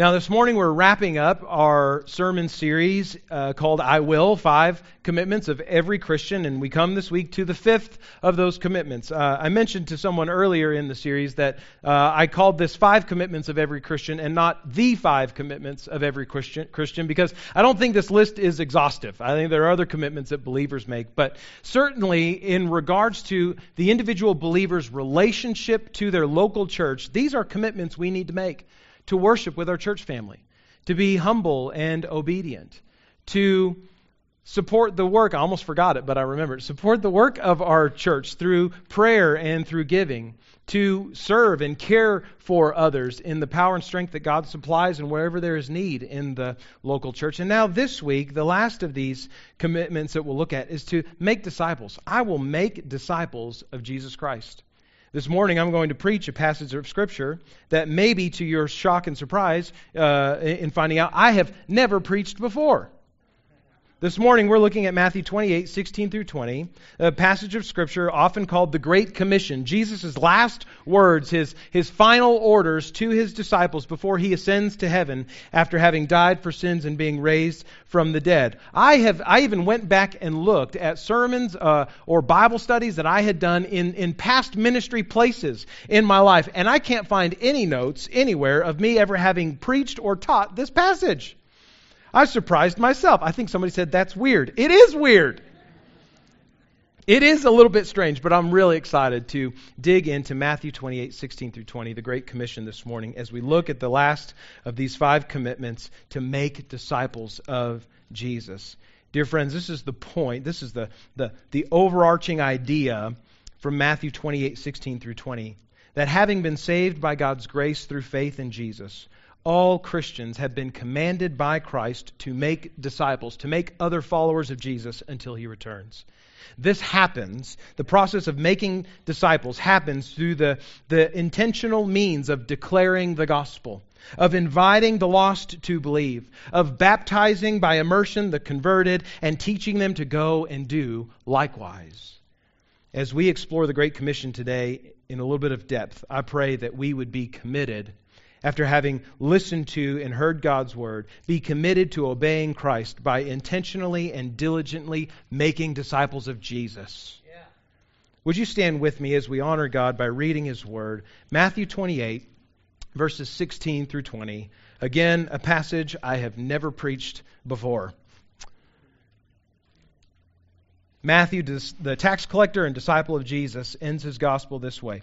Now, this morning we're wrapping up our sermon series uh, called I Will Five Commitments of Every Christian, and we come this week to the fifth of those commitments. Uh, I mentioned to someone earlier in the series that uh, I called this Five Commitments of Every Christian and not the Five Commitments of Every Christian, Christian because I don't think this list is exhaustive. I think there are other commitments that believers make, but certainly in regards to the individual believer's relationship to their local church, these are commitments we need to make to worship with our church family, to be humble and obedient, to support the work. I almost forgot it, but I remember it. Support the work of our church through prayer and through giving, to serve and care for others in the power and strength that God supplies and wherever there is need in the local church. And now, this week, the last of these commitments that we'll look at is to make disciples. I will make disciples of Jesus Christ. This morning, I'm going to preach a passage of Scripture that maybe to your shock and surprise uh, in finding out I have never preached before. This morning we're looking at Matthew 28, 16 through 20, a passage of Scripture often called the Great Commission. Jesus' last words, his, his final orders to his disciples before he ascends to heaven after having died for sins and being raised from the dead. I, have, I even went back and looked at sermons uh, or Bible studies that I had done in, in past ministry places in my life, and I can't find any notes anywhere of me ever having preached or taught this passage. I surprised myself. I think somebody said that's weird. It is weird. It is a little bit strange, but I'm really excited to dig into Matthew 28, 16 through 20, the Great Commission this morning, as we look at the last of these five commitments to make disciples of Jesus. Dear friends, this is the point, this is the, the, the overarching idea from Matthew 28, 16 through 20, that having been saved by God's grace through faith in Jesus, all Christians have been commanded by Christ to make disciples, to make other followers of Jesus until he returns. This happens, the process of making disciples happens through the, the intentional means of declaring the gospel, of inviting the lost to believe, of baptizing by immersion the converted, and teaching them to go and do likewise. As we explore the Great Commission today in a little bit of depth, I pray that we would be committed after having listened to and heard God's word, be committed to obeying Christ by intentionally and diligently making disciples of Jesus. Yeah. Would you stand with me as we honor God by reading his word? Matthew 28, verses 16 through 20. Again, a passage I have never preached before. Matthew, the tax collector and disciple of Jesus, ends his gospel this way.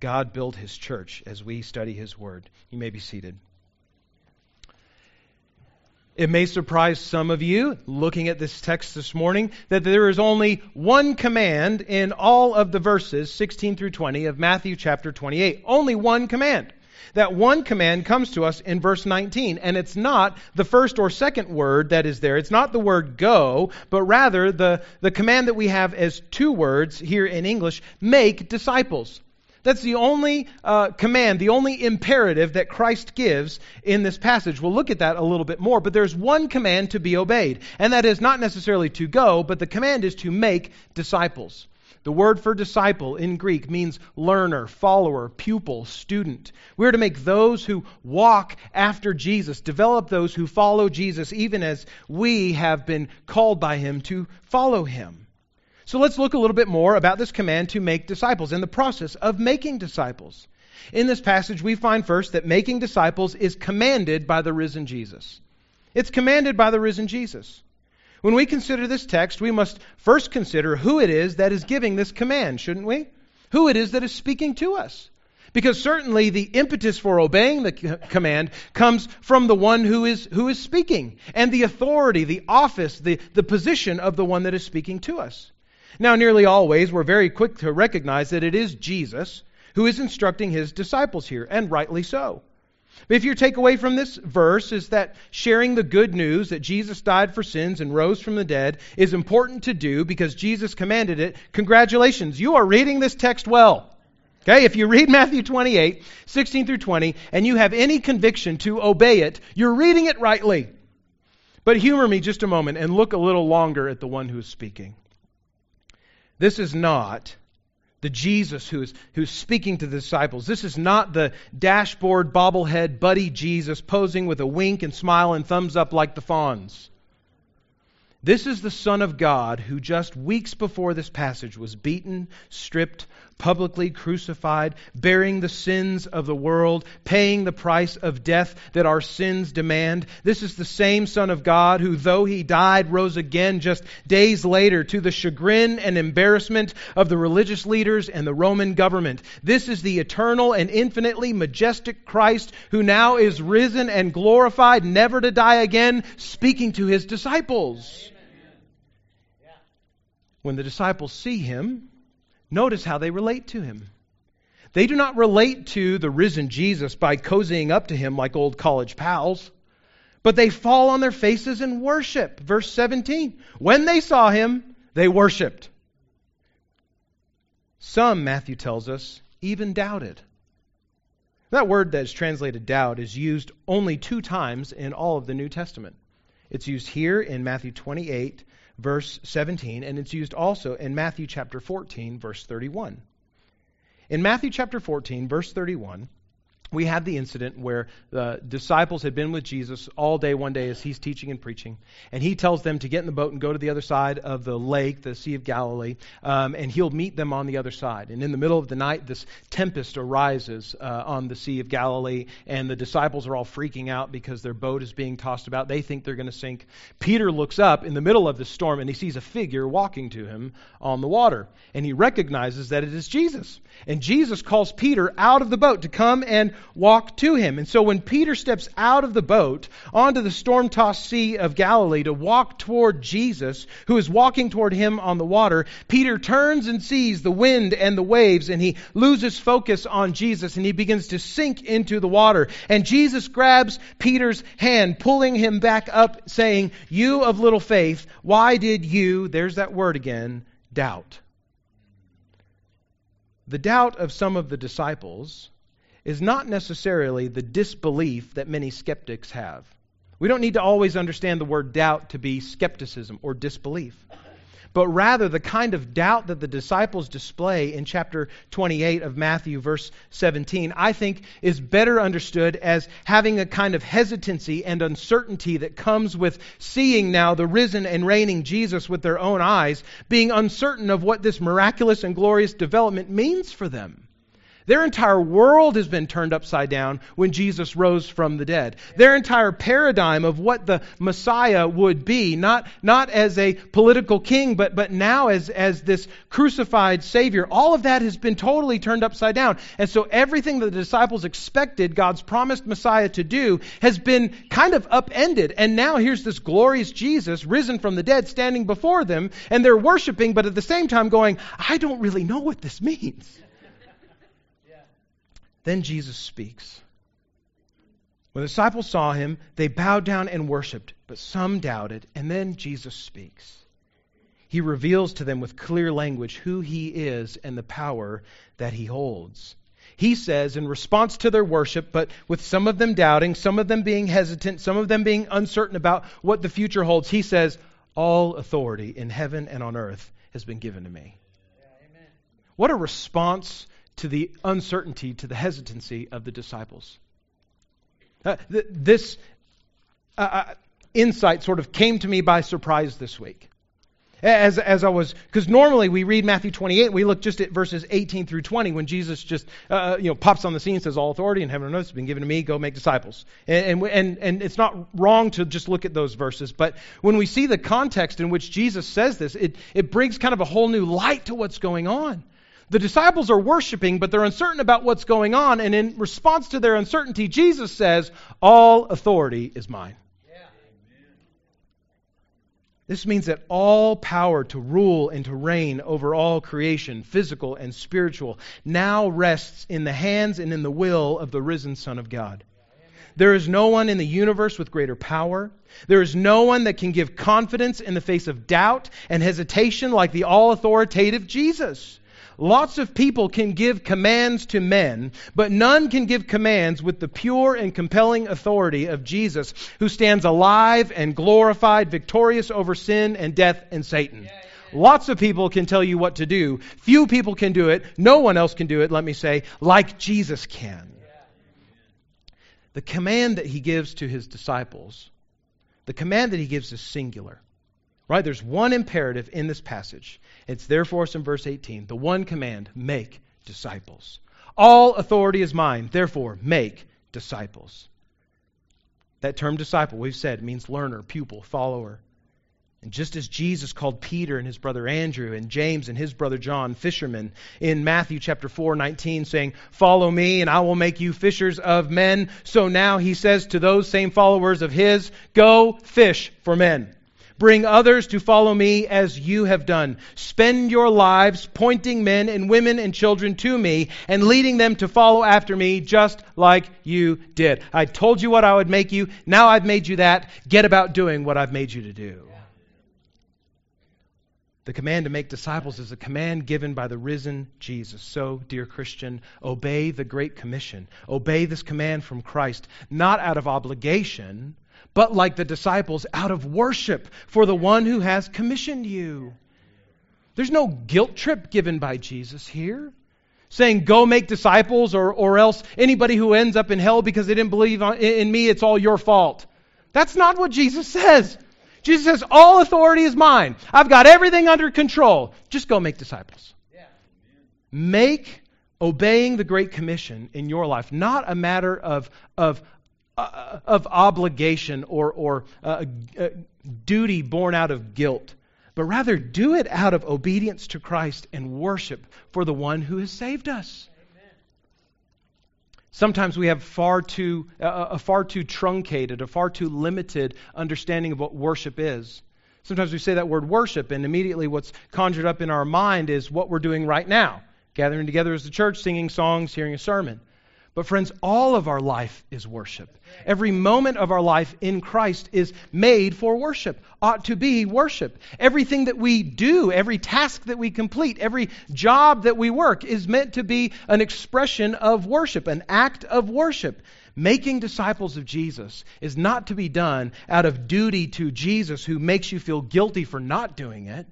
God build his church as we study his word. You may be seated. It may surprise some of you, looking at this text this morning, that there is only one command in all of the verses, 16 through 20, of Matthew chapter 28. Only one command. That one command comes to us in verse 19, and it's not the first or second word that is there. It's not the word go, but rather the, the command that we have as two words here in English make disciples. That's the only uh, command, the only imperative that Christ gives in this passage. We'll look at that a little bit more, but there's one command to be obeyed, and that is not necessarily to go, but the command is to make disciples. The word for disciple in Greek means learner, follower, pupil, student. We're to make those who walk after Jesus, develop those who follow Jesus, even as we have been called by him to follow him. So let's look a little bit more about this command to make disciples and the process of making disciples. In this passage, we find first that making disciples is commanded by the risen Jesus. It's commanded by the risen Jesus. When we consider this text, we must first consider who it is that is giving this command, shouldn't we? Who it is that is speaking to us. Because certainly the impetus for obeying the command comes from the one who is, who is speaking, and the authority, the office, the, the position of the one that is speaking to us. Now, nearly always, we're very quick to recognize that it is Jesus who is instructing his disciples here, and rightly so. If your takeaway from this verse is that sharing the good news that Jesus died for sins and rose from the dead is important to do because Jesus commanded it, congratulations, you are reading this text well. Okay, if you read Matthew 28, 16 through 20, and you have any conviction to obey it, you're reading it rightly. But humor me just a moment and look a little longer at the one who is speaking. This is not the Jesus who is who's speaking to the disciples. This is not the dashboard bobblehead buddy Jesus posing with a wink and smile and thumbs up like the Fonz. This is the Son of God who just weeks before this passage was beaten, stripped, publicly crucified, bearing the sins of the world, paying the price of death that our sins demand. This is the same Son of God who, though he died, rose again just days later to the chagrin and embarrassment of the religious leaders and the Roman government. This is the eternal and infinitely majestic Christ who now is risen and glorified, never to die again, speaking to his disciples. When the disciples see him, notice how they relate to him. They do not relate to the risen Jesus by cozying up to him like old college pals, but they fall on their faces and worship. Verse 17. When they saw him, they worshiped. Some, Matthew tells us, even doubted. That word that is translated doubt is used only two times in all of the New Testament. It's used here in Matthew 28 verse 17, and it's used also in Matthew chapter 14, verse 31. In Matthew chapter 14, verse 31, we have the incident where the disciples had been with Jesus all day one day as he's teaching and preaching. And he tells them to get in the boat and go to the other side of the lake, the Sea of Galilee, um, and he'll meet them on the other side. And in the middle of the night, this tempest arises uh, on the Sea of Galilee, and the disciples are all freaking out because their boat is being tossed about. They think they're going to sink. Peter looks up in the middle of the storm and he sees a figure walking to him on the water. And he recognizes that it is Jesus. And Jesus calls Peter out of the boat to come and walk to him. And so when Peter steps out of the boat onto the storm tossed Sea of Galilee to walk toward Jesus, who is walking toward him on the water, Peter turns and sees the wind and the waves, and he loses focus on Jesus and he begins to sink into the water. And Jesus grabs Peter's hand, pulling him back up, saying, You of little faith, why did you, there's that word again, doubt? The doubt of some of the disciples is not necessarily the disbelief that many skeptics have. We don't need to always understand the word doubt to be skepticism or disbelief but rather the kind of doubt that the disciples display in chapter 28 of Matthew, verse 17, I think is better understood as having a kind of hesitancy and uncertainty that comes with seeing now the risen and reigning Jesus with their own eyes, being uncertain of what this miraculous and glorious development means for them. Their entire world has been turned upside down when Jesus rose from the dead. Their entire paradigm of what the Messiah would be, not, not as a political king, but, but now as, as this crucified Savior, all of that has been totally turned upside down. And so everything that the disciples expected God's promised Messiah to do has been kind of upended. And now here's this glorious Jesus risen from the dead standing before them, and they're worshiping, but at the same time going, I don't really know what this means. Then Jesus speaks. When the disciples saw him, they bowed down and worshiped, but some doubted. And then Jesus speaks. He reveals to them with clear language who he is and the power that he holds. He says, in response to their worship, but with some of them doubting, some of them being hesitant, some of them being uncertain about what the future holds, he says, All authority in heaven and on earth has been given to me. Yeah, what a response to the uncertainty, to the hesitancy of the disciples. Uh, th- this uh, uh, insight sort of came to me by surprise this week. As, as I was, because normally we read Matthew 28, we look just at verses 18 through 20 when Jesus just, uh, uh, you know, pops on the scene and says, All authority in heaven and earth has been given to me, go make disciples. And, and, and it's not wrong to just look at those verses, but when we see the context in which Jesus says this, it, it brings kind of a whole new light to what's going on. The disciples are worshiping, but they're uncertain about what's going on. And in response to their uncertainty, Jesus says, All authority is mine. This means that all power to rule and to reign over all creation, physical and spiritual, now rests in the hands and in the will of the risen Son of God. There is no one in the universe with greater power. There is no one that can give confidence in the face of doubt and hesitation like the all authoritative Jesus. Lots of people can give commands to men, but none can give commands with the pure and compelling authority of Jesus, who stands alive and glorified, victorious over sin and death and Satan. Lots of people can tell you what to do. Few people can do it. No one else can do it, let me say, like Jesus can. The command that he gives to his disciples, the command that he gives is singular. Right? There's one imperative in this passage. It's there for us in verse 18. The one command make disciples. All authority is mine, therefore, make disciples. That term disciple, we've said, means learner, pupil, follower. And just as Jesus called Peter and his brother Andrew and James and his brother John fishermen in Matthew chapter 4, 19, saying, Follow me and I will make you fishers of men. So now he says to those same followers of his, Go fish for men. Bring others to follow me as you have done. Spend your lives pointing men and women and children to me and leading them to follow after me just like you did. I told you what I would make you. Now I've made you that. Get about doing what I've made you to do. The command to make disciples is a command given by the risen Jesus. So, dear Christian, obey the Great Commission. Obey this command from Christ, not out of obligation, but like the disciples, out of worship for the one who has commissioned you. There's no guilt trip given by Jesus here, saying, Go make disciples, or, or else anybody who ends up in hell because they didn't believe in me, it's all your fault. That's not what Jesus says. Jesus says, All authority is mine. I've got everything under control. Just go make disciples. Make obeying the Great Commission in your life not a matter of, of, uh, of obligation or, or uh, uh, duty born out of guilt, but rather do it out of obedience to Christ and worship for the one who has saved us. Sometimes we have far too, uh, a far too truncated, a far too limited understanding of what worship is. Sometimes we say that word worship, and immediately what's conjured up in our mind is what we're doing right now gathering together as a church, singing songs, hearing a sermon. But, friends, all of our life is worship. Every moment of our life in Christ is made for worship, ought to be worship. Everything that we do, every task that we complete, every job that we work is meant to be an expression of worship, an act of worship. Making disciples of Jesus is not to be done out of duty to Jesus, who makes you feel guilty for not doing it.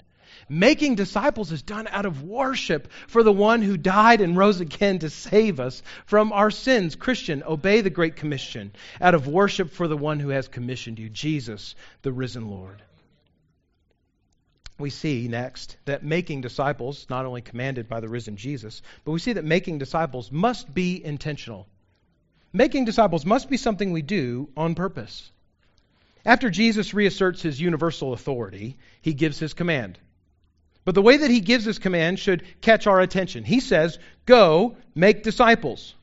Making disciples is done out of worship for the one who died and rose again to save us from our sins. Christian, obey the Great Commission out of worship for the one who has commissioned you, Jesus, the risen Lord. We see next that making disciples, not only commanded by the risen Jesus, but we see that making disciples must be intentional. Making disciples must be something we do on purpose. After Jesus reasserts his universal authority, he gives his command but the way that he gives this command should catch our attention. He says, Go, make disciples.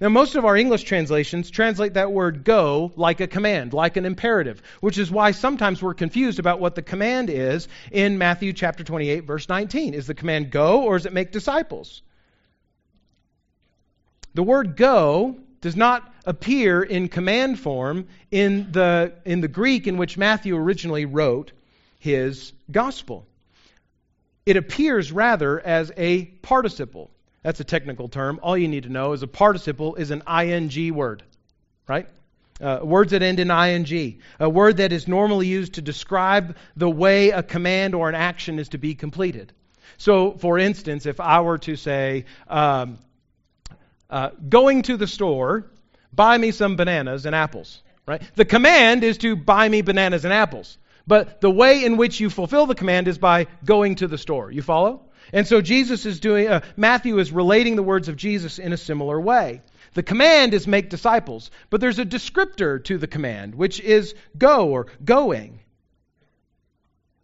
Now, most of our English translations translate that word go like a command, like an imperative, which is why sometimes we're confused about what the command is in Matthew chapter 28, verse 19. Is the command go or is it make disciples? The word go does not appear in command form in the, in the Greek in which Matthew originally wrote his gospel. It appears rather as a participle. That's a technical term. All you need to know is a participle is an ing word, right? Uh, words that end in ing, a word that is normally used to describe the way a command or an action is to be completed. So, for instance, if I were to say, um, uh, going to the store, buy me some bananas and apples, right? The command is to buy me bananas and apples. But the way in which you fulfill the command is by going to the store. You follow? And so Jesus is doing, uh, Matthew is relating the words of Jesus in a similar way. The command is make disciples, but there's a descriptor to the command, which is go or going.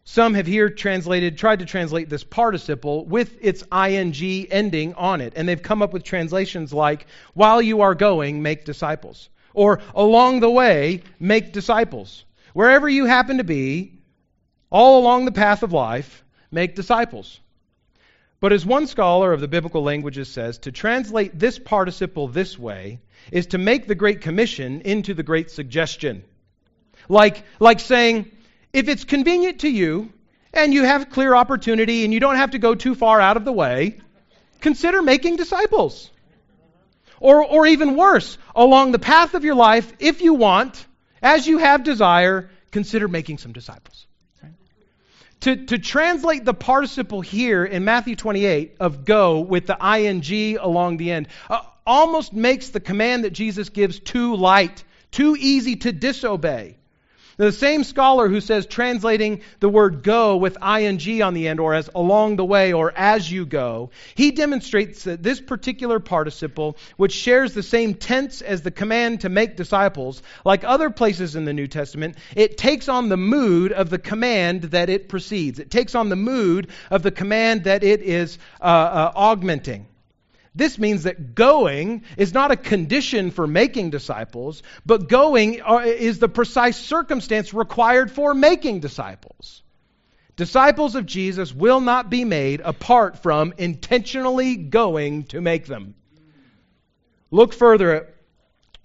Some have here translated, tried to translate this participle with its ing ending on it, and they've come up with translations like, while you are going, make disciples, or along the way, make disciples. Wherever you happen to be, all along the path of life, make disciples. But as one scholar of the biblical languages says, to translate this participle this way is to make the Great Commission into the Great Suggestion. Like, like saying, if it's convenient to you, and you have clear opportunity, and you don't have to go too far out of the way, consider making disciples. Or, or even worse, along the path of your life, if you want, as you have desire, consider making some disciples. To, to translate the participle here in Matthew 28 of go with the ing along the end uh, almost makes the command that Jesus gives too light, too easy to disobey. The same scholar who says translating the word go with ing on the end, or as along the way, or as you go, he demonstrates that this particular participle, which shares the same tense as the command to make disciples, like other places in the New Testament, it takes on the mood of the command that it precedes. It takes on the mood of the command that it is uh, uh, augmenting. This means that going is not a condition for making disciples, but going is the precise circumstance required for making disciples. Disciples of Jesus will not be made apart from intentionally going to make them. Look further at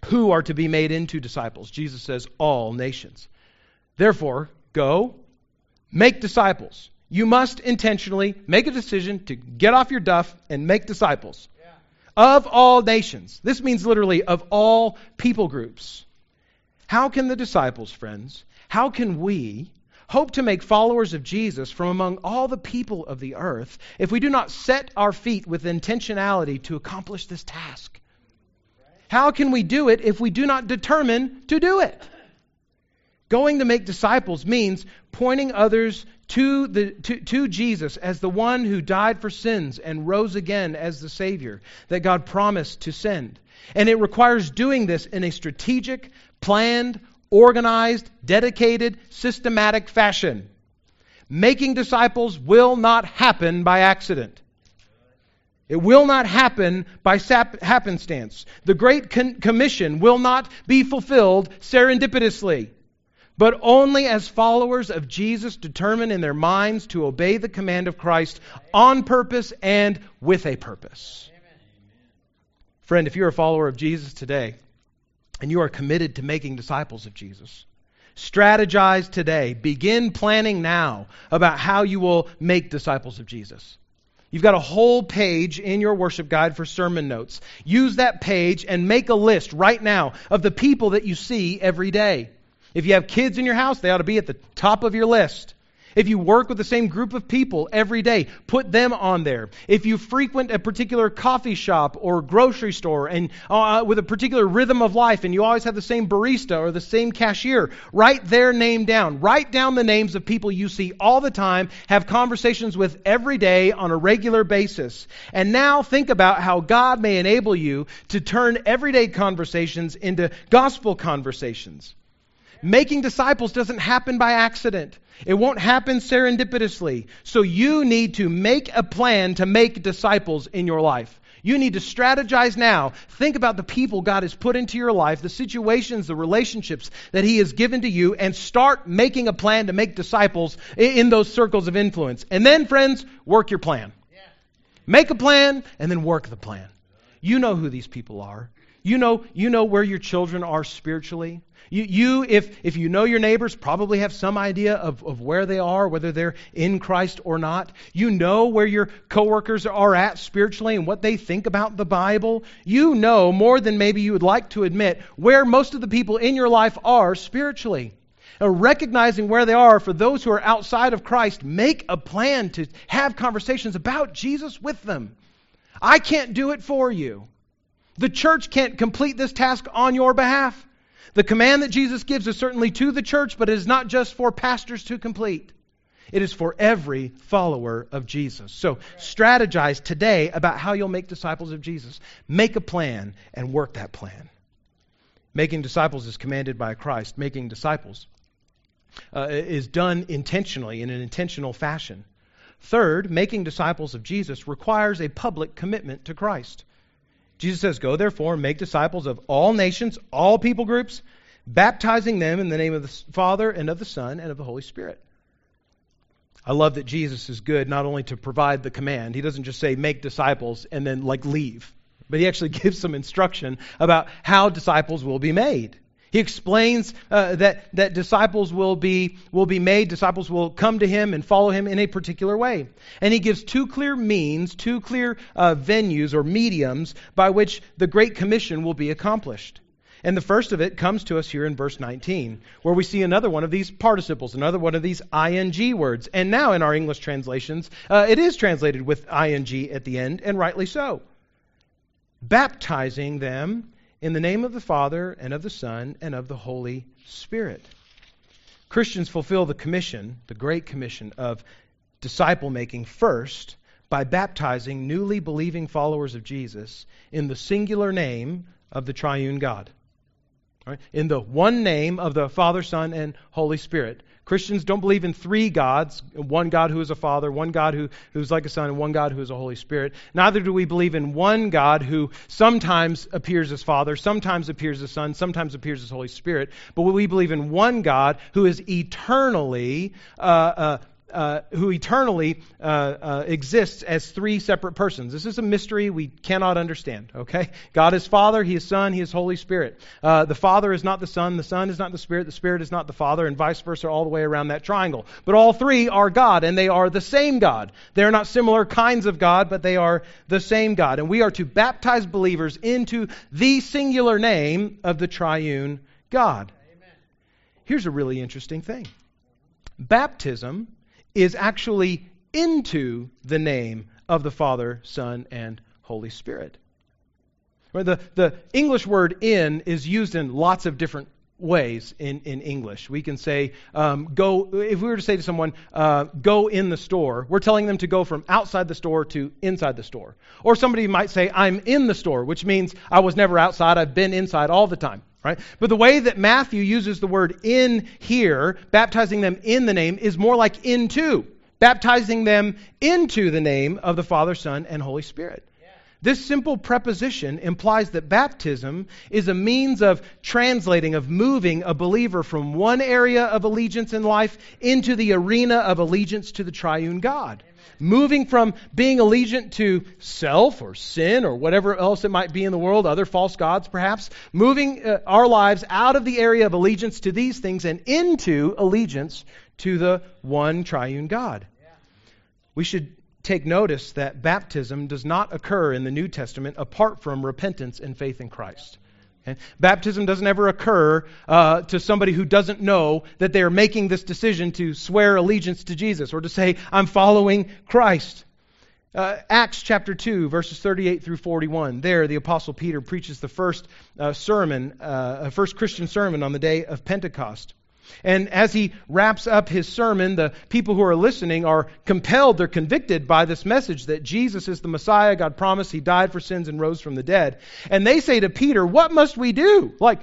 who are to be made into disciples. Jesus says, all nations. Therefore, go, make disciples. You must intentionally make a decision to get off your duff and make disciples of all nations. This means literally of all people groups. How can the disciples, friends, how can we hope to make followers of Jesus from among all the people of the earth if we do not set our feet with intentionality to accomplish this task? How can we do it if we do not determine to do it? Going to make disciples means pointing others to, the, to, to Jesus as the one who died for sins and rose again as the Savior that God promised to send. And it requires doing this in a strategic, planned, organized, dedicated, systematic fashion. Making disciples will not happen by accident. It will not happen by sap- happenstance. The Great Con- Commission will not be fulfilled serendipitously but only as followers of Jesus determined in their minds to obey the command of Christ on purpose and with a purpose. Amen. Friend, if you're a follower of Jesus today and you are committed to making disciples of Jesus, strategize today. Begin planning now about how you will make disciples of Jesus. You've got a whole page in your worship guide for sermon notes. Use that page and make a list right now of the people that you see every day. If you have kids in your house, they ought to be at the top of your list. If you work with the same group of people every day, put them on there. If you frequent a particular coffee shop or grocery store and uh, with a particular rhythm of life and you always have the same barista or the same cashier, write their name down. Write down the names of people you see all the time, have conversations with every day on a regular basis. And now think about how God may enable you to turn everyday conversations into gospel conversations. Making disciples doesn't happen by accident. It won't happen serendipitously. So you need to make a plan to make disciples in your life. You need to strategize now. Think about the people God has put into your life, the situations, the relationships that He has given to you, and start making a plan to make disciples in those circles of influence. And then, friends, work your plan. Make a plan and then work the plan. You know who these people are. You know, you know where your children are spiritually. You, you if, if you know your neighbors, probably have some idea of, of where they are, whether they're in Christ or not. You know where your coworkers are at spiritually and what they think about the Bible. You know more than maybe you would like to admit where most of the people in your life are spiritually. Now, recognizing where they are for those who are outside of Christ, make a plan to have conversations about Jesus with them. I can't do it for you. The church can't complete this task on your behalf. The command that Jesus gives is certainly to the church, but it is not just for pastors to complete. It is for every follower of Jesus. So strategize today about how you'll make disciples of Jesus. Make a plan and work that plan. Making disciples is commanded by Christ. Making disciples uh, is done intentionally in an intentional fashion. Third, making disciples of Jesus requires a public commitment to Christ. Jesus says, Go therefore and make disciples of all nations, all people groups, baptizing them in the name of the Father and of the Son and of the Holy Spirit. I love that Jesus is good not only to provide the command, he doesn't just say make disciples and then like leave, but he actually gives some instruction about how disciples will be made. He explains uh, that, that disciples will be, will be made, disciples will come to him and follow him in a particular way. And he gives two clear means, two clear uh, venues or mediums by which the Great Commission will be accomplished. And the first of it comes to us here in verse 19, where we see another one of these participles, another one of these ing words. And now in our English translations, uh, it is translated with ing at the end, and rightly so. Baptizing them in the name of the Father, and of the Son, and of the Holy Spirit. Christians fulfill the commission, the great commission of disciple making first by baptizing newly believing followers of Jesus in the singular name of the triune God. Right? In the one name of the Father, Son, and Holy Spirit. Christians don't believe in three gods one God who is a Father, one God who, who's like a Son, and one God who is a Holy Spirit. Neither do we believe in one God who sometimes appears as Father, sometimes appears as Son, sometimes appears as Holy Spirit. But we believe in one God who is eternally uh, uh, uh, who eternally uh, uh, exists as three separate persons. This is a mystery we cannot understand, okay? God is Father, He is Son, He is Holy Spirit. Uh, the Father is not the Son, the Son is not the Spirit, the Spirit is not the Father, and vice versa all the way around that triangle. But all three are God, and they are the same God. They are not similar kinds of God, but they are the same God. And we are to baptize believers into the singular name of the triune God. Amen. Here's a really interesting thing. Baptism is actually into the name of the Father, Son, and Holy Spirit. The, the English word in is used in lots of different ways in, in English. We can say, um, go, if we were to say to someone, uh, go in the store, we're telling them to go from outside the store to inside the store. Or somebody might say, I'm in the store, which means I was never outside, I've been inside all the time. Right? But the way that Matthew uses the word in here, baptizing them in the name, is more like into, baptizing them into the name of the Father, Son, and Holy Spirit. This simple preposition implies that baptism is a means of translating, of moving a believer from one area of allegiance in life into the arena of allegiance to the triune God. Moving from being allegiant to self or sin or whatever else it might be in the world, other false gods perhaps, moving uh, our lives out of the area of allegiance to these things and into allegiance to the one triune God. Yeah. We should take notice that baptism does not occur in the New Testament apart from repentance and faith in Christ. Okay? Baptism doesn't ever occur uh, to somebody who doesn't know that they are making this decision to swear allegiance to Jesus or to say, I'm following Christ. Uh, Acts chapter 2, verses 38 through 41. There, the Apostle Peter preaches the first uh, sermon, uh, first Christian sermon on the day of Pentecost. And as he wraps up his sermon, the people who are listening are compelled, they're convicted by this message that Jesus is the Messiah. God promised he died for sins and rose from the dead. And they say to Peter, What must we do? Like,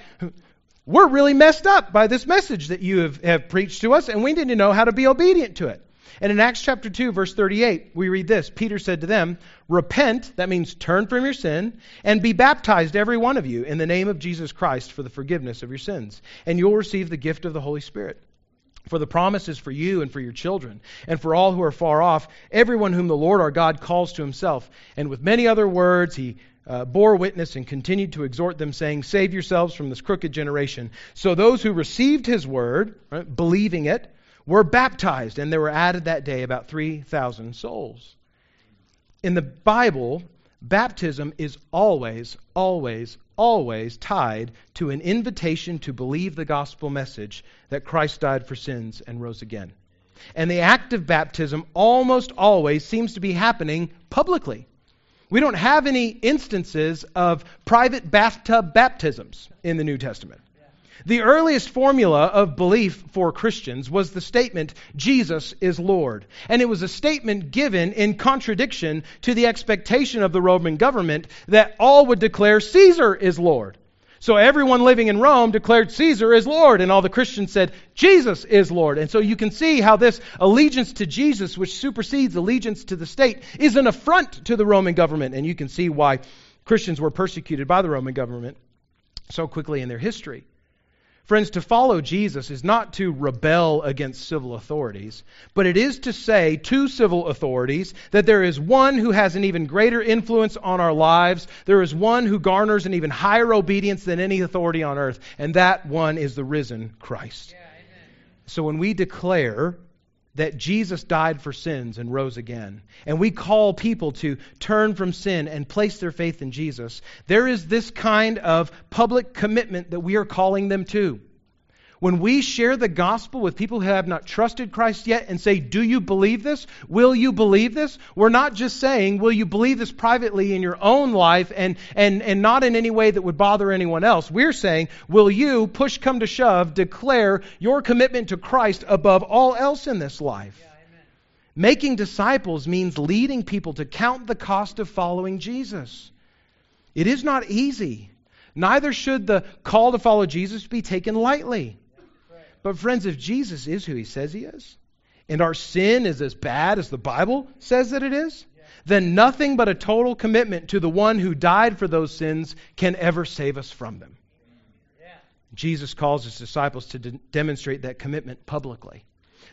we're really messed up by this message that you have, have preached to us, and we need to know how to be obedient to it. And in Acts chapter 2, verse 38, we read this Peter said to them, Repent, that means turn from your sin, and be baptized, every one of you, in the name of Jesus Christ for the forgiveness of your sins, and you'll receive the gift of the Holy Spirit. For the promise is for you and for your children, and for all who are far off, everyone whom the Lord our God calls to himself. And with many other words, he uh, bore witness and continued to exhort them, saying, Save yourselves from this crooked generation. So those who received his word, right, believing it, were baptized, and there were added that day about 3,000 souls. In the Bible, baptism is always, always, always tied to an invitation to believe the gospel message that Christ died for sins and rose again. And the act of baptism almost always seems to be happening publicly. We don't have any instances of private bathtub baptisms in the New Testament. The earliest formula of belief for Christians was the statement, Jesus is Lord. And it was a statement given in contradiction to the expectation of the Roman government that all would declare Caesar is Lord. So everyone living in Rome declared Caesar is Lord, and all the Christians said Jesus is Lord. And so you can see how this allegiance to Jesus, which supersedes allegiance to the state, is an affront to the Roman government. And you can see why Christians were persecuted by the Roman government so quickly in their history. Friends, to follow Jesus is not to rebel against civil authorities, but it is to say to civil authorities that there is one who has an even greater influence on our lives. There is one who garners an even higher obedience than any authority on earth, and that one is the risen Christ. Yeah, so when we declare that Jesus died for sins and rose again. And we call people to turn from sin and place their faith in Jesus. There is this kind of public commitment that we are calling them to. When we share the gospel with people who have not trusted Christ yet and say, Do you believe this? Will you believe this? We're not just saying, Will you believe this privately in your own life and, and, and not in any way that would bother anyone else? We're saying, Will you, push come to shove, declare your commitment to Christ above all else in this life? Yeah, Making disciples means leading people to count the cost of following Jesus. It is not easy. Neither should the call to follow Jesus be taken lightly. But, friends, if Jesus is who he says he is, and our sin is as bad as the Bible says that it is, then nothing but a total commitment to the one who died for those sins can ever save us from them. Jesus calls his disciples to de- demonstrate that commitment publicly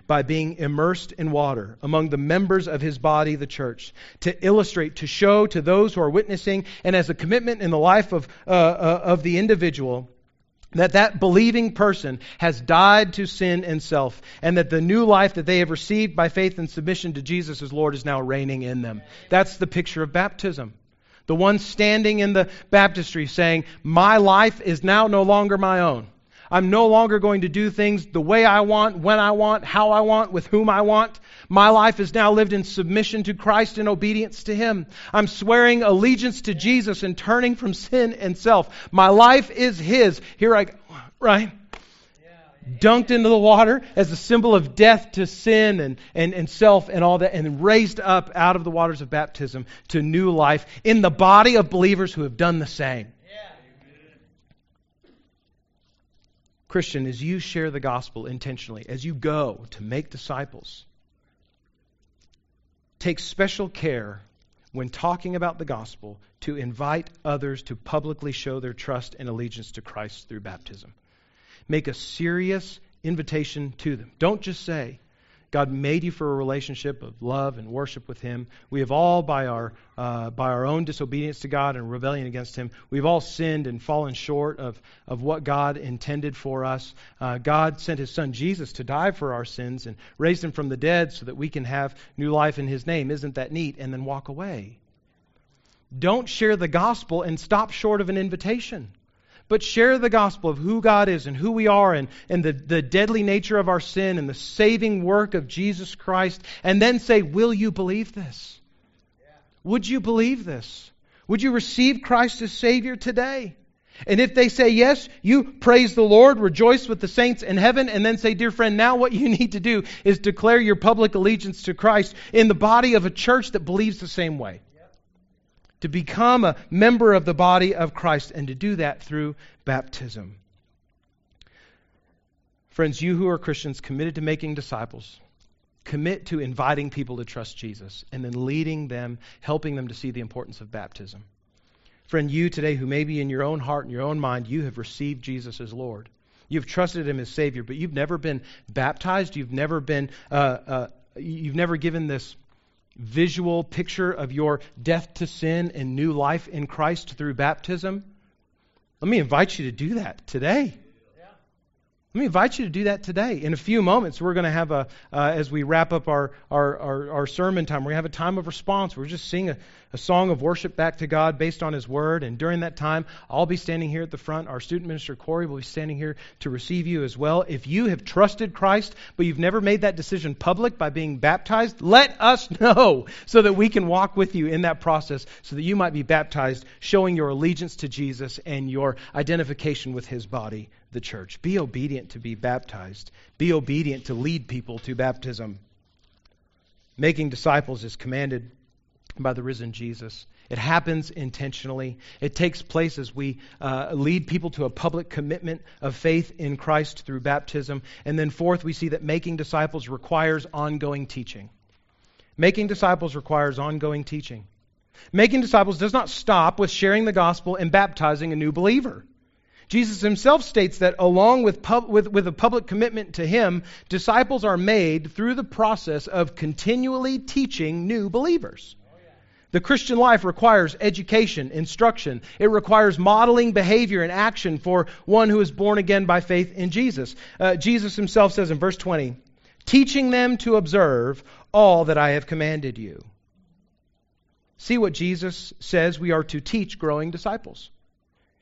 by being immersed in water among the members of his body, the church, to illustrate, to show to those who are witnessing, and as a commitment in the life of, uh, uh, of the individual, that that believing person has died to sin and self and that the new life that they have received by faith and submission to Jesus as Lord is now reigning in them. That's the picture of baptism. The one standing in the baptistry saying, "My life is now no longer my own. I'm no longer going to do things the way I want, when I want, how I want, with whom I want. My life is now lived in submission to Christ and obedience to Him. I'm swearing allegiance to Jesus and turning from sin and self. My life is His. Here I go, right? Dunked into the water as a symbol of death to sin and, and, and self and all that, and raised up out of the waters of baptism to new life in the body of believers who have done the same. Christian, as you share the gospel intentionally, as you go to make disciples, take special care when talking about the gospel to invite others to publicly show their trust and allegiance to Christ through baptism. Make a serious invitation to them. Don't just say, God made you for a relationship of love and worship with Him. We have all, by our, uh, by our own disobedience to God and rebellion against Him, we've all sinned and fallen short of, of what God intended for us. Uh, God sent His Son Jesus to die for our sins and raised Him from the dead so that we can have new life in His name. Isn't that neat? And then walk away. Don't share the gospel and stop short of an invitation but share the gospel of who God is and who we are and, and the, the deadly nature of our sin and the saving work of Jesus Christ, and then say, Will you believe this? Would you believe this? Would you receive Christ as Savior today? And if they say yes, you praise the Lord, rejoice with the saints in heaven, and then say, Dear friend, now what you need to do is declare your public allegiance to Christ in the body of a church that believes the same way to become a member of the body of Christ, and to do that through baptism. Friends, you who are Christians committed to making disciples, commit to inviting people to trust Jesus and then leading them, helping them to see the importance of baptism. Friend, you today who may be in your own heart and your own mind you have received Jesus as Lord. You've trusted him as Savior, but you've never been baptized. You've never been, uh, uh, you've never given this visual picture of your death to sin and new life in Christ through baptism, let me invite you to do that today. Let me invite you to do that today. In a few moments, we're going to have a, uh, as we wrap up our, our, our, our, sermon time, we're going to have a time of response. We're just sing a, a song of worship back to God based on His Word. And during that time, I'll be standing here at the front. Our student minister, Corey, will be standing here to receive you as well. If you have trusted Christ, but you've never made that decision public by being baptized, let us know so that we can walk with you in that process so that you might be baptized, showing your allegiance to Jesus and your identification with His body, the church. Be obedient to be baptized, be obedient to lead people to baptism. Making disciples is commanded by the risen Jesus. It happens intentionally. It takes place as we uh, lead people to a public commitment of faith in Christ through baptism. And then, fourth, we see that making disciples requires ongoing teaching. Making disciples requires ongoing teaching. Making disciples does not stop with sharing the gospel and baptizing a new believer. Jesus himself states that along with, pub, with, with a public commitment to him, disciples are made through the process of continually teaching new believers. The Christian life requires education, instruction. It requires modeling behavior and action for one who is born again by faith in Jesus. Uh, Jesus himself says in verse 20, teaching them to observe all that I have commanded you. See what Jesus says we are to teach growing disciples.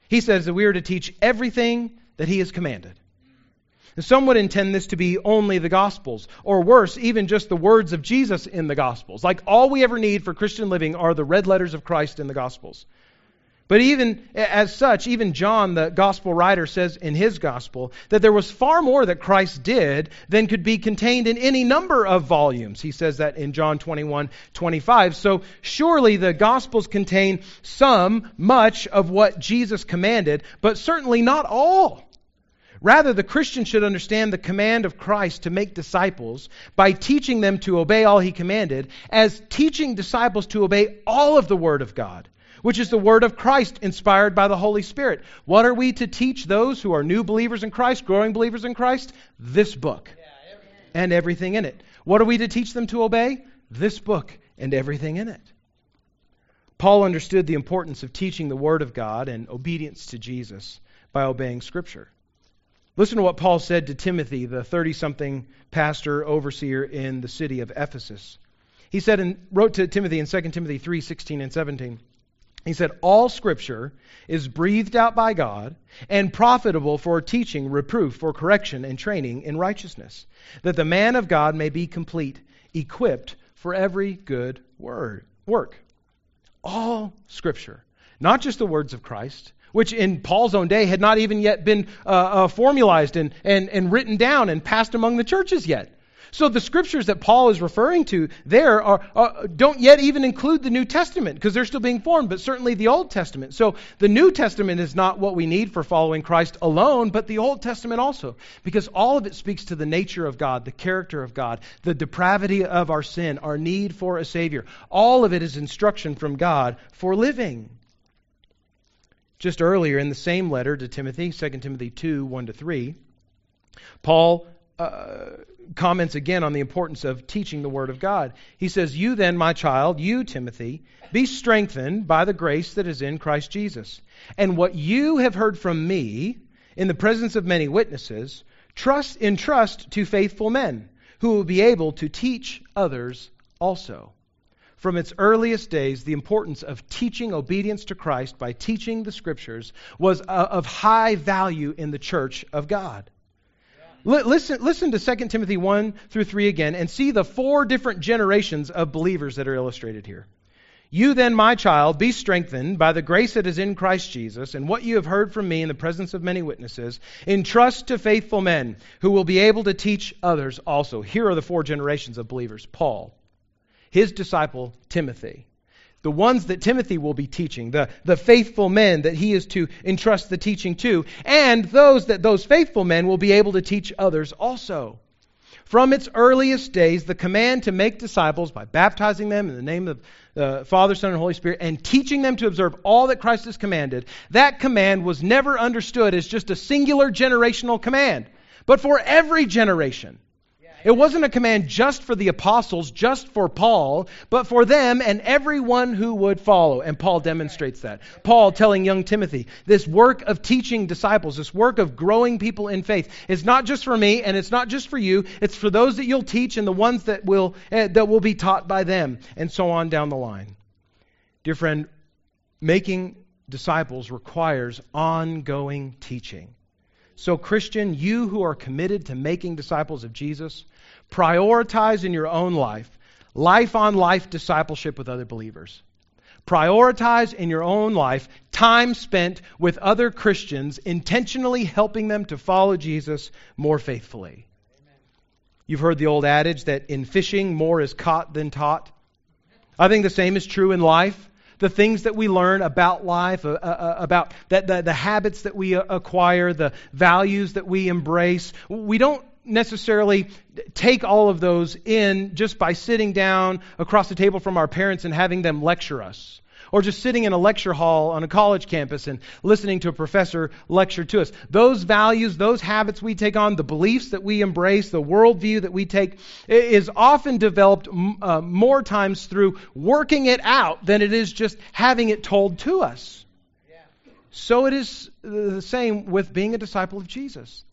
He says that we are to teach everything that he has commanded. And some would intend this to be only the Gospels, or worse, even just the words of Jesus in the Gospels. Like all we ever need for Christian living are the red letters of Christ in the Gospels. But even as such, even John, the gospel writer, says in his gospel that there was far more that Christ did than could be contained in any number of volumes. He says that in John 21 25. So surely the gospels contain some, much of what Jesus commanded, but certainly not all. Rather, the Christian should understand the command of Christ to make disciples by teaching them to obey all he commanded as teaching disciples to obey all of the Word of God which is the word of Christ inspired by the Holy Spirit. What are we to teach those who are new believers in Christ, growing believers in Christ? This book and everything in it. What are we to teach them to obey? This book and everything in it. Paul understood the importance of teaching the Word of God and obedience to Jesus by obeying Scripture. Listen to what Paul said to Timothy, the 30 something pastor overseer in the city of Ephesus. He said and wrote to Timothy in 2 Timothy 3 16 and 17. He said, All scripture is breathed out by God and profitable for teaching, reproof, for correction, and training in righteousness, that the man of God may be complete, equipped for every good word, work. All scripture, not just the words of Christ, which in Paul's own day had not even yet been uh, uh, formalized and, and, and written down and passed among the churches yet. So the scriptures that Paul is referring to there are, are don't yet even include the New Testament because they're still being formed, but certainly the Old Testament. So the New Testament is not what we need for following Christ alone, but the Old Testament also, because all of it speaks to the nature of God, the character of God, the depravity of our sin, our need for a Savior. All of it is instruction from God for living. Just earlier in the same letter to Timothy, 2 Timothy 2 1 to 3, Paul uh, comments again on the importance of teaching the Word of God. He says, You then, my child, you, Timothy, be strengthened by the grace that is in Christ Jesus. And what you have heard from me in the presence of many witnesses, trust entrust to faithful men who will be able to teach others also. From its earliest days, the importance of teaching obedience to Christ by teaching the Scriptures was uh, of high value in the church of God. Listen, listen to 2 Timothy 1 through 3 again and see the four different generations of believers that are illustrated here. You then, my child, be strengthened by the grace that is in Christ Jesus, and what you have heard from me in the presence of many witnesses, entrust to faithful men who will be able to teach others also. Here are the four generations of believers Paul, his disciple Timothy, the ones that Timothy will be teaching, the, the faithful men that he is to entrust the teaching to, and those that those faithful men will be able to teach others also. From its earliest days, the command to make disciples by baptizing them in the name of the Father, Son, and Holy Spirit, and teaching them to observe all that Christ has commanded, that command was never understood as just a singular generational command, but for every generation. It wasn't a command just for the apostles, just for Paul, but for them and everyone who would follow. And Paul demonstrates that. Paul telling young Timothy, this work of teaching disciples, this work of growing people in faith, is not just for me and it's not just for you. It's for those that you'll teach and the ones that will uh, that will be taught by them, and so on down the line. Dear friend, making disciples requires ongoing teaching. So, Christian, you who are committed to making disciples of Jesus, prioritize in your own life life on life discipleship with other believers. Prioritize in your own life time spent with other Christians, intentionally helping them to follow Jesus more faithfully. Amen. You've heard the old adage that in fishing, more is caught than taught. I think the same is true in life the things that we learn about life, uh, uh, uh about that, the, the habits that we uh, acquire, the values that we embrace. We don't necessarily take all of those in just by sitting down across the table from our parents and having them lecture us. Or just sitting in a lecture hall on a college campus and listening to a professor lecture to us. Those values, those habits we take on, the beliefs that we embrace, the worldview that we take, is often developed uh, more times through working it out than it is just having it told to us. So it is the same with being a disciple of Jesus.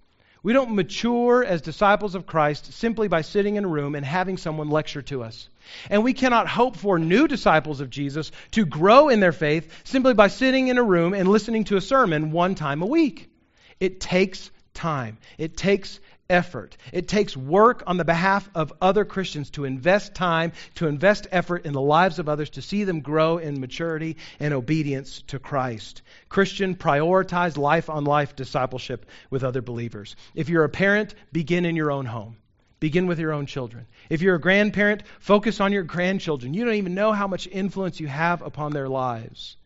We don't mature as disciples of Christ simply by sitting in a room and having someone lecture to us. And we cannot hope for new disciples of Jesus to grow in their faith simply by sitting in a room and listening to a sermon one time a week. It takes time, it takes effort. It takes work on the behalf of other Christians to invest time, to invest effort in the lives of others, to see them grow in maturity and obedience to Christ. Christian, prioritize life on life discipleship with other believers. If you're a parent, begin in your own home. Begin with your own children. If you're a grandparent, focus on your grandchildren. You don't even know how much influence you have upon their lives.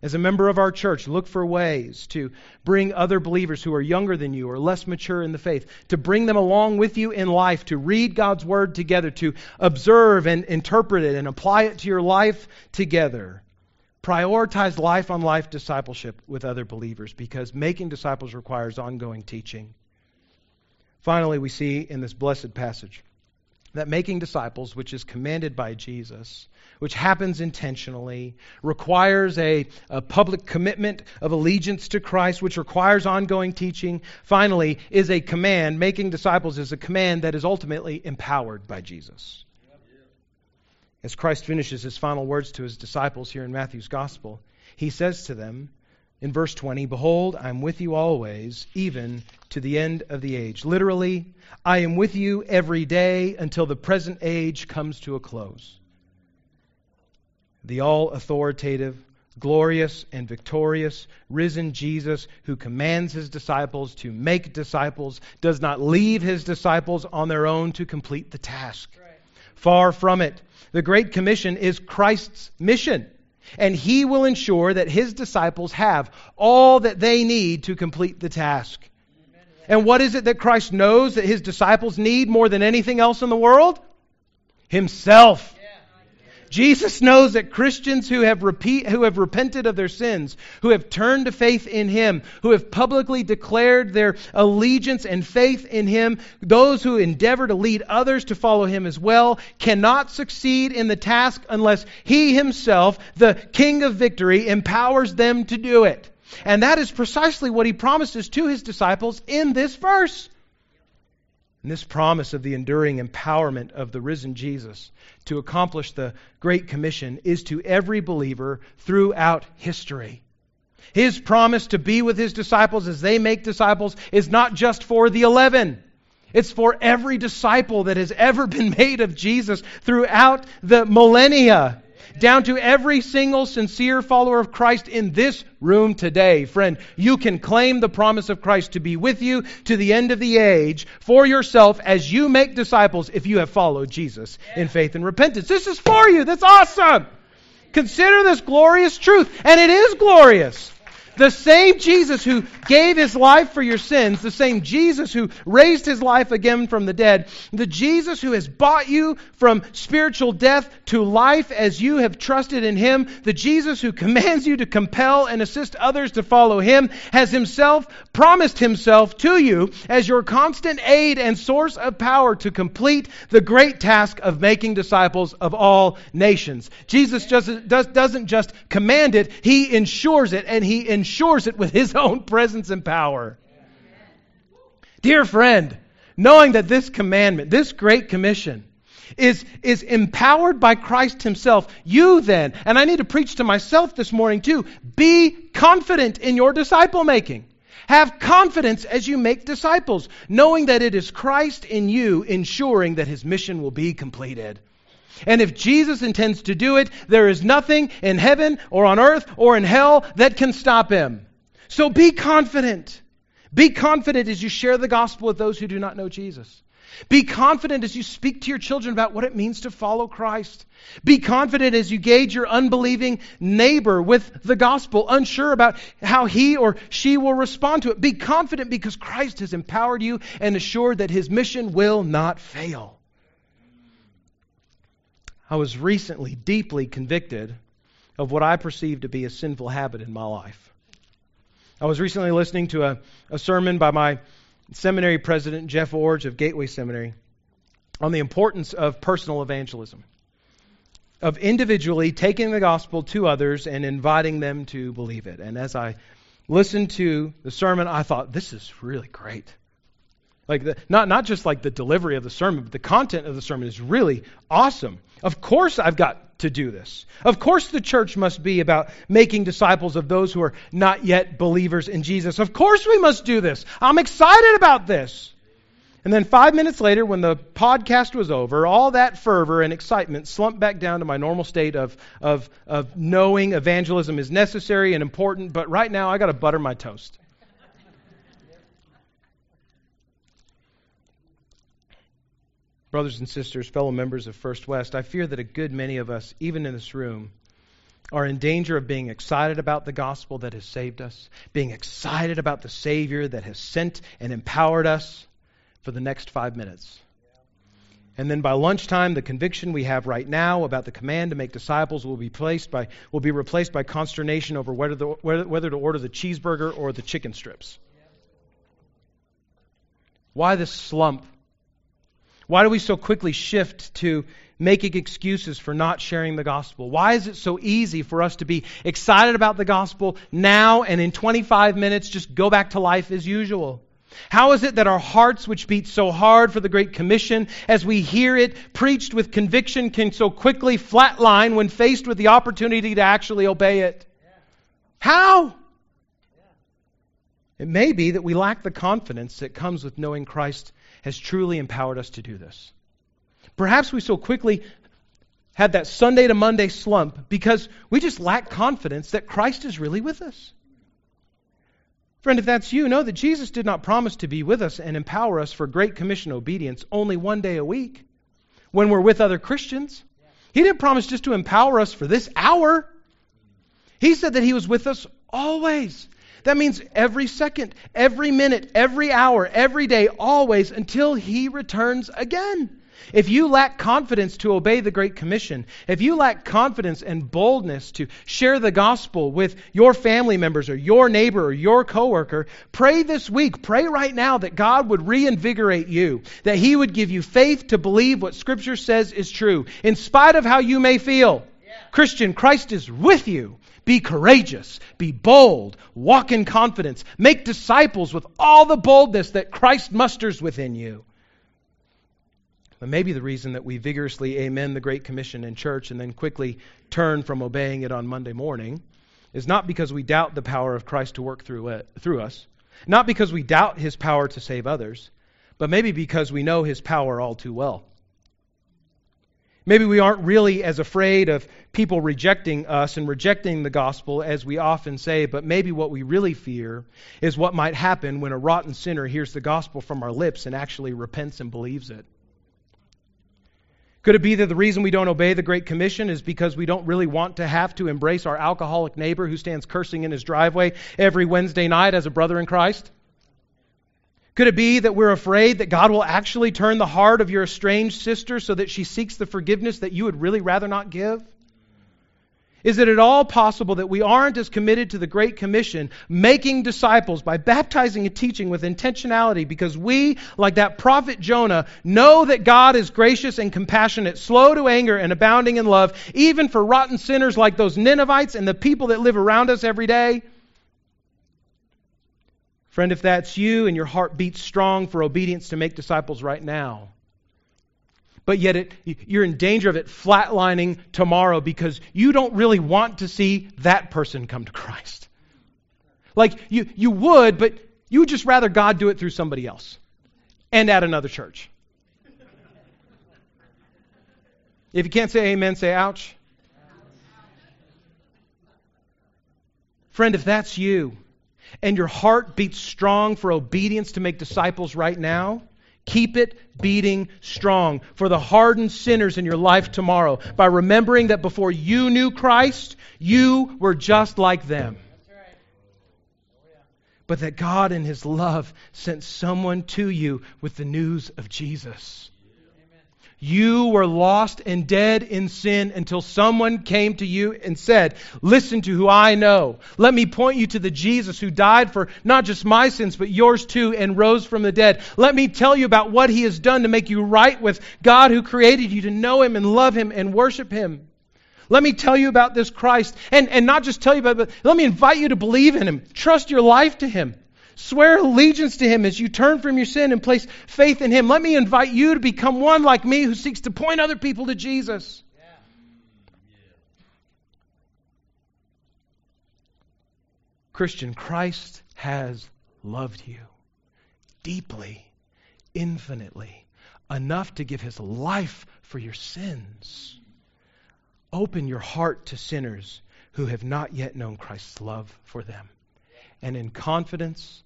As a member of our church, look for ways to bring other believers who are younger than you or less mature in the faith, to bring them along with you in life, to read God's Word together, to observe and interpret it and apply it to your life together. Prioritize life on life discipleship with other believers because making disciples requires ongoing teaching. Finally, we see in this blessed passage that making disciples, which is commanded by Jesus, which happens intentionally, requires a, a, public commitment of allegiance to Christ, which requires ongoing teaching, finally, is a command. Making disciples is a command that is ultimately empowered by Jesus. As Christ finishes his final words to his disciples here in Matthew's Gospel, he says to them, in verse 20, Behold, I am with you always, even to the end of the age. Literally, I am with you every day until the present age comes to a close. The all authoritative, glorious, and victorious, risen Jesus, who commands his disciples to make disciples, does not leave his disciples on their own to complete the task. Right. Far from it. The Great Commission is Christ's mission and he will ensure that his disciples have all that they need to complete the task. And what is it that Christ knows that his disciples need more than anything else in the world? Himself. Jesus knows that Christians who have, repeat, who have repented of their sins, who have turned to faith in Him, who have publicly declared their allegiance and faith in Him, those who endeavor to lead others to follow Him as well, cannot succeed in the task unless He Himself, the King of victory, empowers them to do it. And that is precisely what He promises to His disciples in this verse. And this promise of the enduring empowerment of the risen Jesus to accomplish the Great Commission is to every believer throughout history. His promise to be with his disciples as they make disciples is not just for the eleven. It's for every disciple that has ever been made of Jesus throughout the millennia down to every single sincere follower of Christ in this room today. Friend, you can claim the promise of Christ to be with you to the end of the age for yourself as you make disciples if you have followed Jesus in faith and repentance. This is for you. That's awesome. Consider this glorious truth, and it is glorious. The same Jesus who gave his life for your sins, the same Jesus who raised his life again from the dead, the Jesus who has bought you from spiritual death to life as you have trusted in him, the Jesus who commands you to compel and assist others to follow him, has himself promised himself to you as your constant aid and source of power to complete the great task of making disciples of all nations. Jesus just does, doesn't just command it, he ensures it, and he ensures ensures it with his own presence and power. Dear friend, knowing that this commandment, this great commission, is, is empowered by Christ Himself, you then, and I need to preach to myself this morning too, be confident in your disciple making. Have confidence as you make disciples, knowing that it is Christ in you ensuring that His mission will be completed. And if Jesus intends to do it, there is nothing in heaven or on earth or in hell that can stop him. So be confident. Be confident as you share the gospel with those who do not know Jesus. Be confident as you speak to your children about what it means to follow Christ. Be confident as you gauge your unbelieving neighbor with the gospel, unsure about how he or she will respond to it. Be confident because Christ has empowered you and assured that his mission will not fail. I was recently deeply convicted of what I perceive to be a sinful habit in my life. I was recently listening to a, a sermon by my seminary president, Jeff Iorg of Gateway Seminary, on the importance of personal evangelism, of individually taking the gospel to others and inviting them to believe it. And as I listened to the sermon, I thought, this is really great. Like the, not not just like the delivery of the sermon, but the content of the sermon is really awesome. Of course, I've got to do this. Of course, the church must be about making disciples of those who are not yet believers in Jesus. Of course, we must do this. I'm excited about this. And then five minutes later, when the podcast was over, all that fervor and excitement slumped back down to my normal state of, of, of knowing evangelism is necessary and important, but right now I got to butter my toast. Brothers and sisters, fellow members of First West, I fear that a good many of us, even in this room, are in danger of being excited about the gospel that has saved us, being excited about the Savior that has sent and empowered us for the next five minutes. And then by lunchtime, the conviction we have right now about the command to make disciples will be, placed by, will be replaced by consternation over whether, the, whether, whether to order the cheeseburger or the chicken strips. Why this slump why do we so quickly shift to making excuses for not sharing the gospel? Why is it so easy for us to be excited about the gospel now and in 25 minutes just go back to life as usual? How is it that our hearts, which beat so hard for the Great Commission, as we hear it preached with conviction, can so quickly flatline when faced with the opportunity to actually obey it? How? It may be that we lack the confidence that comes with knowing Christ has truly empowered us to do this. Perhaps we so quickly had that Sunday to Monday slump because we just lack confidence that Christ is really with us. Friend, if that's you, know that Jesus did not promise to be with us and empower us for Great Commission obedience only one day a week when we're with other Christians. He didn't promise just to empower us for this hour. He said that He was with us always. That means every second, every minute, every hour, every day, always until He returns again. If you lack confidence to obey the Great Commission, if you lack confidence and boldness to share the gospel with your family members or your neighbor or your coworker, pray this week, pray right now that God would reinvigorate you, that He would give you faith to believe what Scripture says is true, in spite of how you may feel. Christian, Christ is with you. Be courageous, be bold, walk in confidence, make disciples with all the boldness that Christ musters within you. But maybe the reason that we vigorously amen the Great Commission in church and then quickly turn from obeying it on Monday morning is not because we doubt the power of Christ to work through, it, through us, not because we doubt his power to save others, but maybe because we know his power all too well. Maybe we aren't really as afraid of people rejecting us and rejecting the gospel as we often say, but maybe what we really fear is what might happen when a rotten sinner hears the gospel from our lips and actually repents and believes it. Could it be that the reason we don't obey the Great Commission is because we don't really want to have to embrace our alcoholic neighbor who stands cursing in his driveway every Wednesday night as a brother in Christ? Could it be that we're afraid that God will actually turn the heart of your estranged sister so that she seeks the forgiveness that you would really rather not give? Is it at all possible that we aren't as committed to the Great Commission, making disciples by baptizing and teaching with intentionality because we, like that prophet Jonah, know that God is gracious and compassionate, slow to anger and abounding in love, even for rotten sinners like those Ninevites and the people that live around us every day? Friend, if that's you and your heart beats strong for obedience to make disciples right now, but yet it, you're in danger of it flatlining tomorrow because you don't really want to see that person come to Christ. Like you, you would, but you would just rather God do it through somebody else and at another church. If you can't say amen, say ouch. Friend, if that's you, and your heart beats strong for obedience to make disciples right now, keep it beating strong for the hardened sinners in your life tomorrow by remembering that before you knew Christ, you were just like them. But that God, in His love, sent someone to you with the news of Jesus. You were lost and dead in sin until someone came to you and said, Listen to who I know. Let me point you to the Jesus who died for not just my sins, but yours too, and rose from the dead. Let me tell you about what he has done to make you right with God who created you, to know him and love him and worship him. Let me tell you about this Christ. And, and not just tell you about it, but let me invite you to believe in him. Trust your life to him. Swear allegiance to Him as you turn from your sin and place faith in Him. Let me invite you to become one like me who seeks to point other people to Jesus. Christian, Christ has loved you deeply, infinitely, enough to give His life for your sins. Open your heart to sinners who have not yet known Christ's love for them. And in confidence,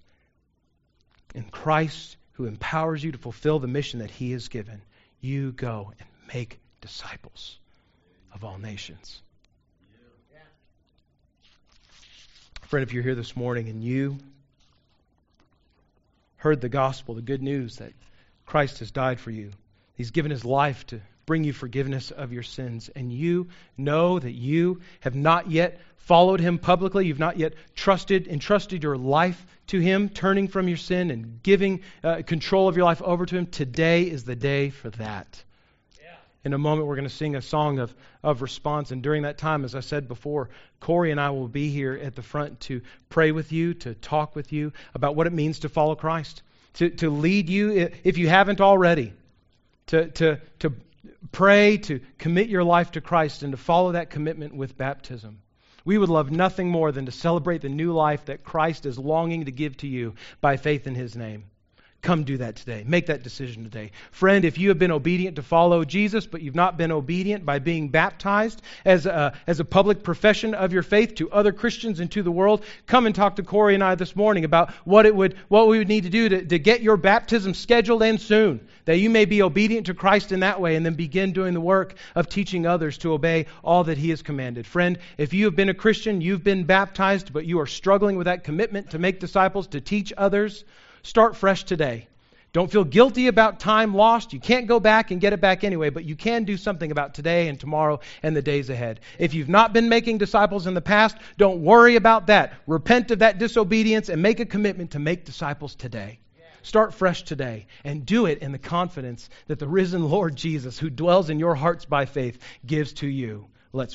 in Christ who empowers you to fulfill the mission that He has given, you go and make disciples of all nations. Friend, if you're here this morning and you heard the gospel, the good news that Christ has died for you, He's given His life to bring you forgiveness of your sins, and you know that you have not yet followed him publicly, you've not yet trusted, entrusted your life to him, turning from your sin and giving uh, control of your life over to him, today is the day for that. In a moment, we're going to sing a song of, of response. And during that time, as I said before, Corey and I will be here at the front to pray with you, to talk with you about what it means to follow Christ, to, to lead you, if you haven't already, to, to, to pray, to commit your life to Christ, and to follow that commitment with baptism. We would love nothing more than to celebrate the new life that Christ is longing to give to you by faith in his name. Come do that today. Make that decision today. Friend, if you have been obedient to follow Jesus, but you've not been obedient by being baptized as a, as a public profession of your faith to other Christians and to the world, come and talk to Corey and I this morning about what, it would, what we would need to do to, to get your baptism scheduled and soon, that you may be obedient to Christ in that way and then begin doing the work of teaching others to obey all that He has commanded. Friend, if you have been a Christian, you've been baptized, but you are struggling with that commitment to make disciples, to teach others, Start fresh today. Don't feel guilty about time lost. You can't go back and get it back anyway, but you can do something about today and tomorrow and the days ahead. If you've not been making disciples in the past, don't worry about that. Repent of that disobedience and make a commitment to make disciples today. Start fresh today and do it in the confidence that the risen Lord Jesus, who dwells in your hearts by faith, gives to you. Let's